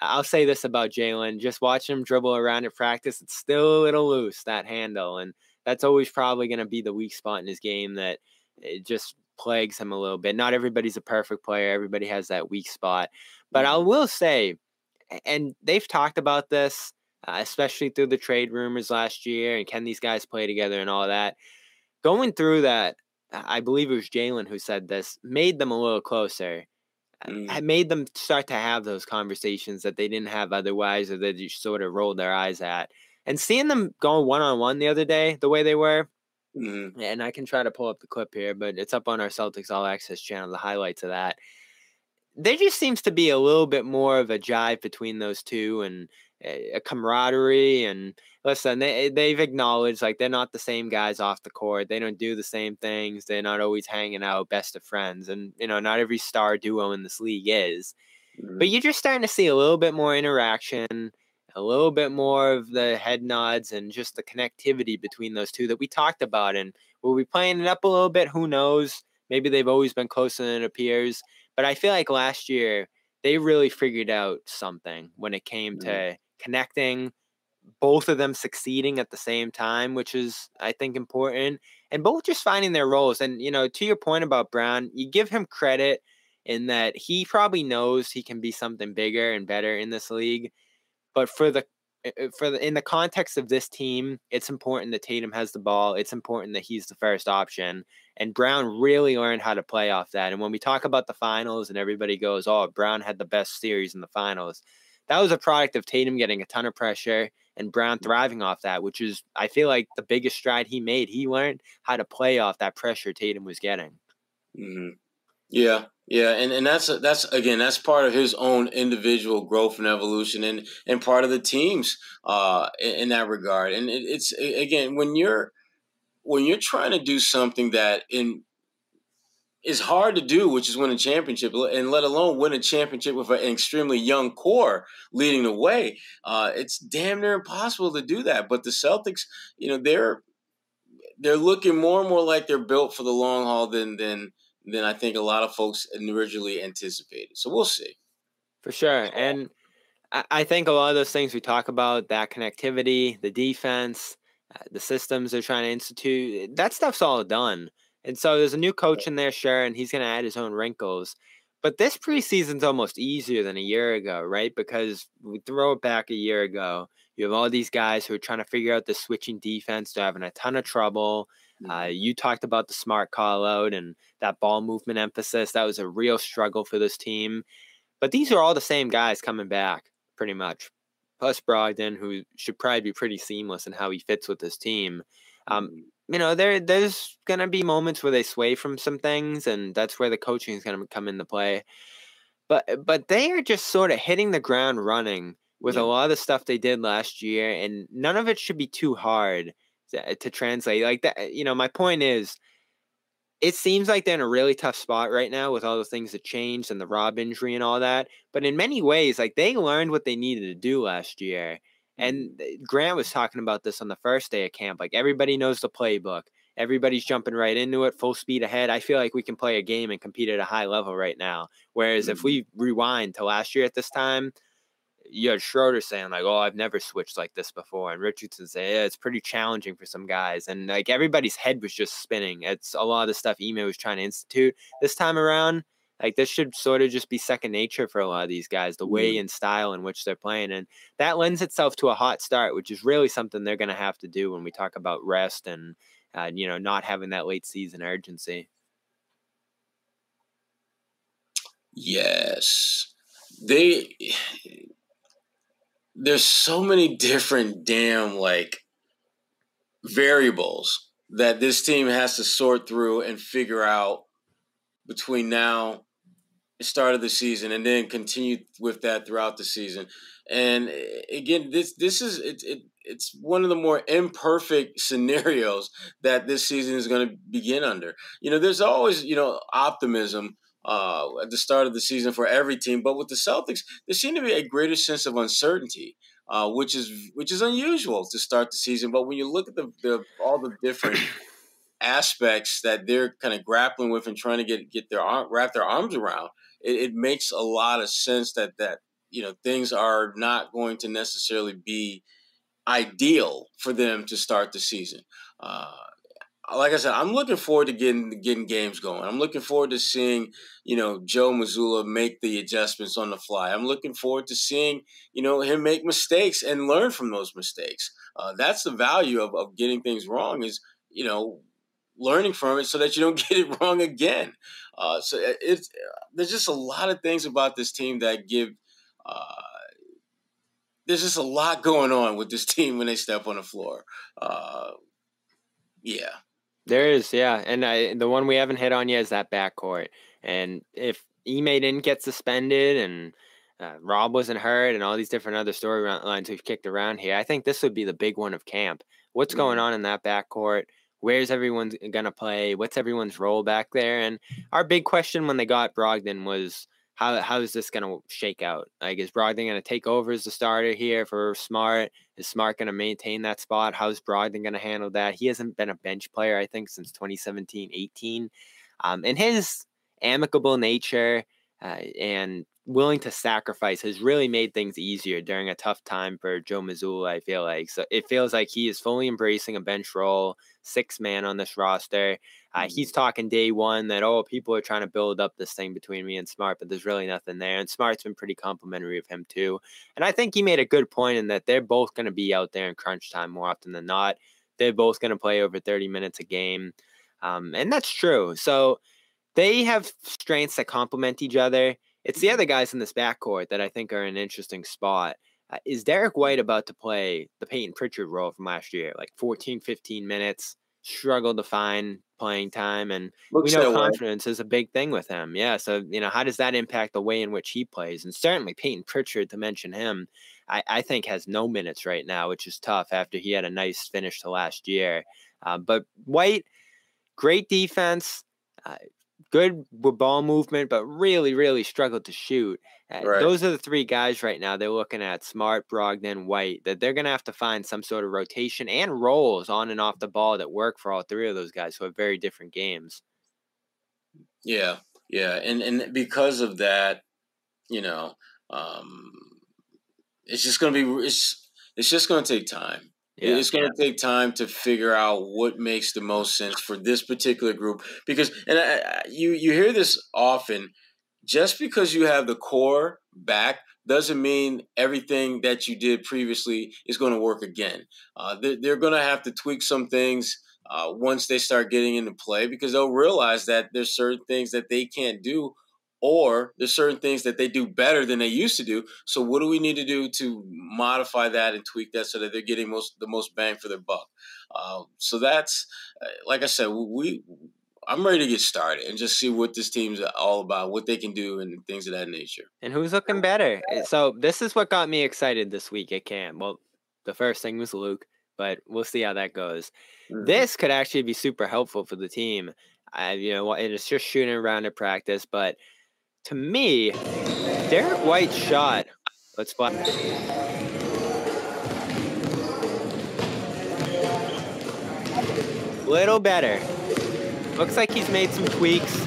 I'll say this about Jaylen just watching him dribble around at practice, it's still a little loose that handle, and that's always probably going to be the weak spot in his game that it just plagues him a little bit. Not everybody's a perfect player. Everybody has that weak spot. But I will say, and they've talked about this, uh, especially through the trade rumors last year, and can these guys play together and all that. Going through that, I believe it was Jaylen who said this, made them a little closer. Uh, Mm. Made them start to have those conversations that they didn't have otherwise, or they just sort of rolled their eyes at. And seeing them going one on one the other day, the way they were, Mhm. and I can try to pull up the clip here, but it's up on our Celtics All Access channel, the highlights of that. There just seems to be a little bit more of a jive between those two and a a camaraderie. And listen, they, they've acknowledged like they're not the same guys off the court. They don't do the same things. They're not always hanging out, best of friends. And, you know, not every star duo in this league is. But you're just starting to see a little bit more interaction, a little bit more of the head nods and just the connectivity between those two that we talked about. And we'll we playing it up a little bit? Who knows? Maybe they've always been closer than it appears. But I feel like last year they really figured out something when it came mm-hmm. to connecting, both of them succeeding at the same time, which is, I think, important, and both just finding their roles. And, you know, to your point about Brown, you give him credit in that he probably knows he can be something bigger and better in this league. But for the uh, uh, for the in the context of this team, it's important that Tatum has the ball. It's important that he's the first option. And Brown really learned how to play off that. And when we talk about the finals and everybody goes, "Oh, Brown had the best series in the finals." That was a product of Tatum getting a ton of pressure and Brown thriving off that, which is I feel like the biggest stride he made. He learned how to play off that pressure Tatum was getting. hmm Yeah, yeah, and and that's that's again that's part of his own individual growth and evolution, and and part of the team's uh in, in that regard. And it, it's again when you're when you're trying to do something that in is hard to do, which is win a championship, and let alone win a championship with an extremely young core leading the way. Uh, it's damn near impossible to do that. But the Celtics, you know, they're they're looking more and more like they're built for the long haul than than than I think a lot of folks originally anticipated. So we'll see. For sure. And I, think a lot of those things we talk about, that connectivity, the defense, uh, the systems they're trying to institute, that stuff's all done. And so there's a new coach in there, sure, and he's going to add his own wrinkles. But this preseason's almost easier than a year ago, right? Because we throw it back a year ago. You have all these guys who are trying to figure out the switching defense. They're having a ton of trouble. Uh, you talked about the smart call out and that ball movement emphasis. That was a real struggle for this team. But these are all the same guys coming back, pretty much. Plus Brogdon, who should probably be pretty seamless in how he fits with this team. Um, you know, there there's gonna be moments where they sway from some things, and that's where the coaching is gonna come into play. But but they are just sort of hitting the ground running with a lot of the stuff they did last year, and none of it should be too hard to, translate. Like that, eh, you know, my point is, it seems like they're in a really tough spot right now with all the things that changed and the Rob injury and all that. But in many ways, like they learned what they needed to do last year. Mm-hmm. And uh, Grant was talking about this on the first day of camp. Like everybody knows the playbook. Everybody's jumping right into it, full speed ahead. I feel like we can play a game and compete at a high level right now. Whereas if mm-hmm. we rewind to last year at this time, you had Schroeder saying like, "Oh, I've never switched like this before," and Richardson saying, "Yeah, it's pretty challenging for some guys." And like everybody's head was just spinning. It's a lot of the stuff Ime was trying to institute this time around. Like this should sort of just be second nature for a lot of these guys, the way and style in which they're playing, and that lends itself to a hot start, which is really something they're going to have to do when we talk about rest and uh, you know not having that late season urgency. Yes, they. There's so many different damn like variables that this team has to sort through and figure out between now start of the season and then continue with that throughout the season. And eh, again, this this is it, it it's one of the more imperfect (laughs) scenarios that this season is going to begin under. You know, there's always you know optimism uh, at the start of the season for every team, but with the Celtics, there seemed to be a greater sense of uncertainty. Uh, which is which is unusual to start the season, but when you look at the, the all the different aspects that they're kind of grappling with and trying to get get their arm, wrap their arms around, it, it makes a lot of sense that that you know things are not going to necessarily be ideal for them to start the season. Uh, like I said, I'm looking forward to getting getting games going. I'm looking forward to seeing you know Joe Mazzulla make the adjustments on the fly. I'm looking forward to seeing you know him make mistakes and learn from those mistakes. Uh, that's the value of, of getting things wrong is you know learning from it so that you don't (laughs) get it wrong again. Uh, so it's there's just a lot of things about this team that give. Uh, there's just a lot going on with this (laughs) team when they step on the floor. Uh, yeah, there is, yeah, and I, the one we haven't hit on yet is that backcourt. And if Ime didn't get suspended and uh, Rob wasn't hurt and all these different other storylines we've kicked around here, I think this would be the big one of camp. What's going mm-hmm. on in that backcourt? Where's everyone going to play? What's everyone's role back there? And our big question when they got Brogdon was how how is this going to shake out? Like, is Brogdon going to take over as the starter here for Smart? Is Smart going to maintain that spot? How's Brogdon going to handle that? He hasn't been a bench player, I think, since 2017 18. Um, and his amicable nature uh, and willing to sacrifice has really made things easier during a tough time for Joe Mazzulla, I feel like. So it feels like he is fully embracing a bench role, six man on this roster. Uh, he's mm-hmm. talking day one that, oh, people are trying to build up this thing between me and Smart, but there's really nothing there. And Smart's been pretty complimentary of him, too. And I think he made a good point in that they're both going to be out there in crunch time more often than not. They're both going to play over 30 minutes a game. Um, and that's true. So they have strengths that complement each other. It's the other guys in this backcourt that I think are an interesting spot. Uh, is Derrick White about to play the Payton Pritchard role from last year, like 14, 15 minutes? struggled to find playing time, and Looks we know confidence way. is a big thing with him. Yeah, so you know how does that impact the way in which he plays? And certainly Payton Pritchard, to mention him, I, I think has no minutes right now, which is tough after he had a nice finish to last year. Uh, but White, great defense. Uh, good ball movement, but really, really struggled to shoot. Uh, right. Those are the three guys right now they're looking at Smart, Brogdon, White, that they're going to have to find some sort of rotation and roles on and off the ball that work for all three of those guys who have very different games. Yeah, yeah. And, and because of that, you know, um, it's just going to be, it's, it's just going to take time. Yeah, it's going to take time to figure out what makes the most sense for this particular group because and I, you you hear this often just because you have the core back doesn't mean everything that you did previously is going to work again. Uh, they're, they're going to have to tweak some things uh, once they start getting into play because they'll realize that there's certain things that they can't do or there's certain things that they do better than they used to do. So what do we need to do to modify that and tweak that so that they're getting most the most bang for their buck? Uh, so that's uh, like I said, we I'm ready to get started and just see what this team's all about, what they can do, and things of that nature. And who's looking better? So this is what got me excited this week at camp. Well, the first thing was Luke, but we'll see how that goes. Mm-hmm. This could actually be super helpful for the team. I, you know, and it's just shooting around at practice, but to me, Derrick White's shot. Let's play. Little better. Looks like he's made some tweaks.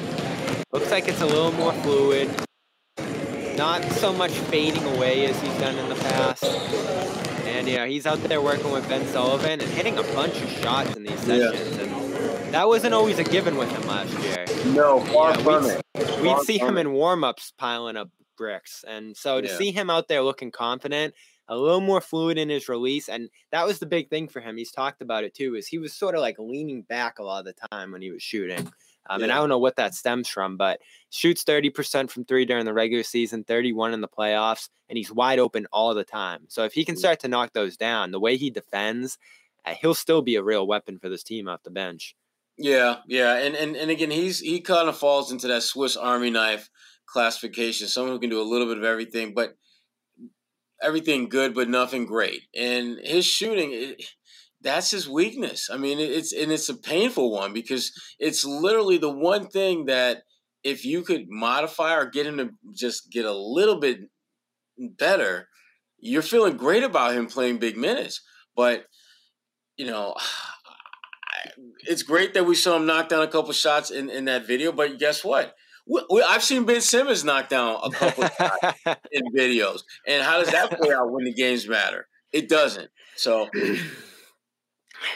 Looks like it's a little more fluid. Not so much fading away as he's done in the past. And yeah, he's out there working with Ben Sullivan and hitting a bunch of shots in these sessions. Yeah. That wasn't always a given with him last year. No, far yeah, from it we'd see him in warm-ups piling up bricks. And so to yeah. see him out there looking confident, a little more fluid in his release, and that was the big thing for him. He's talked about it too, is he was sort of like leaning back a lot of the time when he was shooting. Um, yeah. And I don't know what that stems from, but shoots 30% from three during the regular season, 31 in the playoffs, and he's wide open all the time. So if he can mm. start to knock those down, the way he defends, uh, he'll still be a real weapon for this team off the bench. Yeah, yeah, and and and again, he's he kind of falls into that Swiss Army knife classification. Someone who can do a little bit of everything, but everything good, but nothing great. And his shooting, it, that's his weakness. I mean, it's and it's a painful one because it's literally the one thing that if you could modify or get him to just get a little bit better, you're feeling great about him playing big minutes. But you know, it's great that we saw him knock down a couple shots in, in that video, but guess what? We, we, I've seen Ben Simmons knock down a couple (laughs) shots in videos. And how does that play out when the games matter? it doesn't. So,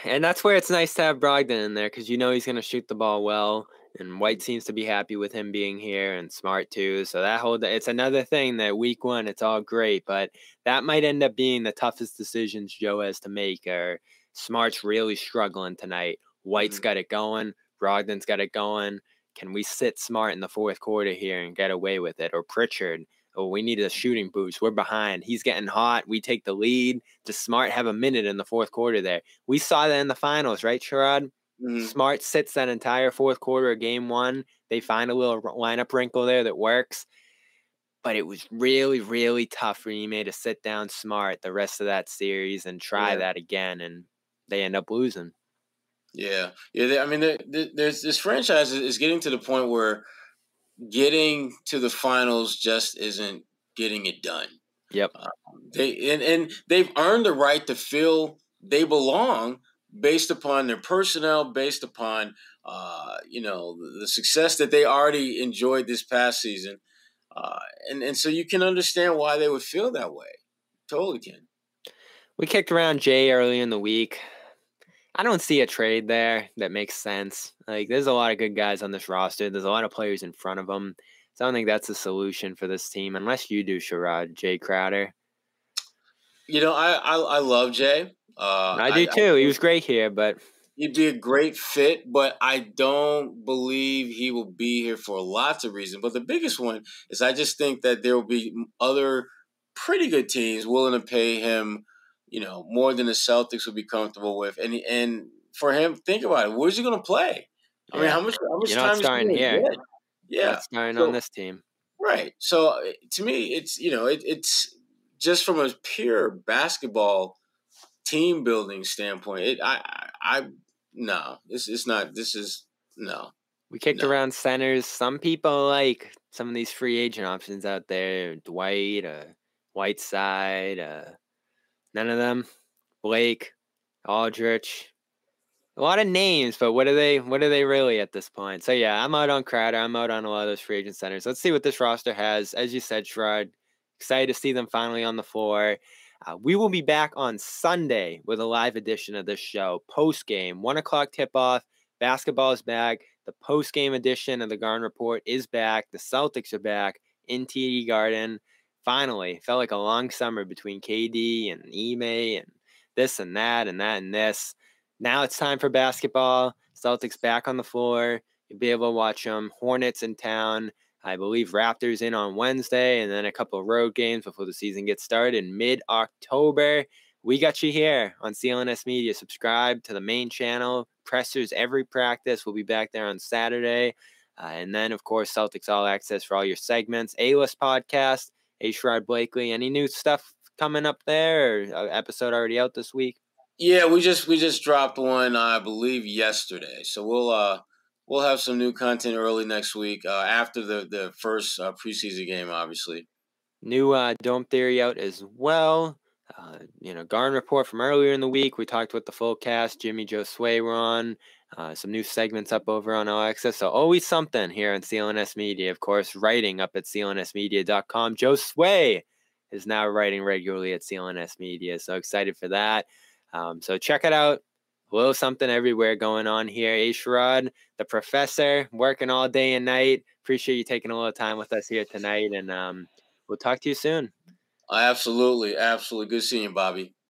and that's where it's nice to have Brogdon in there because you know he's going to shoot the ball well. And White seems to be happy with him being here and smart too. So that whole it's another thing that week one, it's all great, but that might end up being the toughest decisions Joe has to make. Or Smart's really struggling tonight. White's mm-hmm. got it going. Brogdon's got it going. Can we sit Smart in the fourth quarter here and get away with it? Or Pritchard, oh, we need a shooting boost. We're behind. He's getting hot. We take the lead. Does Smart have a minute in the fourth quarter there? We saw that in the finals, right, Sherrod? Mm-hmm. Smart sits that entire fourth quarter of game one. They find a little lineup wrinkle there that works. But it was really, really tough for Ime to sit down smart the rest of that series and try yeah. that again. And they end up losing. Yeah. Yeah. They, I mean, there's this franchise is getting to the point where getting to the finals just isn't getting it done. Yep. Um, they and, and they've earned the right to feel they belong based upon their personnel, based upon uh, you know the success that they already enjoyed this past season, uh, and and so you can understand why they would feel that way. Totally can. We kicked around Jay early in the week. I don't see a trade there that makes sense. Like, there's a lot of good guys on this roster. There's a lot of players in front of them. So I don't think that's a solution for this team, unless you do, Sherrod, Jay Crowder. You know, I I, I love Jay. Uh, I do too. I, he was great here, but he'd be a great fit. But I don't believe he will be here for lots of reasons. But the biggest one is I just think that there will be other pretty good teams willing to pay him, you know, more than the Celtics would be comfortable with. And and for him, think about it. Where's he going to play? I yeah. mean, how much how much You're time starting here? Get? Yeah, not starting so, on this team. Right. So to me, it's you know, it, it's just from a pure basketball team building standpoint, it I I, I no, this it's not. This is no. We kicked no. around centers. Some people like some of these free agent options out there. Dwight, uh, Whiteside, uh, none of them. Blake, Aldridge. A lot of names, but what are they? What are they really at this point? So yeah, I'm out on Crowder. I'm out on a lot of those free agent centers. Let's see what this roster has. As you said, Sherrod, excited to see them finally on the floor. Uh, we will be back on Sunday with a live edition of this show, post game, one o'clock tip off. Basketball is back. The post game edition of the Garden Report is back. The Celtics are back in TD Garden. Finally, felt like a long summer between KD and Ime and this and that and that and this. Now it's time for basketball. Celtics back on the floor. You'll be able to watch them. Hornets in town. I believe Raptors in on Wednesday, and then a couple of road games before the season gets started in mid October. We got you here on CLNS Media. Subscribe to the main channel. Pressers every practice. We'll be back there on Saturday. Uh, and then, of course, Celtics All Access for all your segments. A List podcast, A. Sherrod Blakely. Any new stuff coming up there? Or episode already out this week? Yeah, we just we just dropped one, I believe, yesterday. So we'll uh we'll have some new content early next week uh, after the the first uh, preseason game, obviously. New uh, Dome Theory out as well. Uh, you know, Garden Report from earlier in the week. We talked with the full cast. Jimmy Joe Sway were on. Uh, some new segments up over on Access. So always something here on CLNS Media. Of course, writing up at clnsmedia.com. Joe Sway is now writing regularly at CLNS Media. So excited for that. Um, so check it out a little something everywhere going on here. Ashrod, the professor, working all day and night. Appreciate you taking a little time with us here tonight, and um, we'll talk to you soon. Absolutely, absolutely. Good seeing you, Bobby.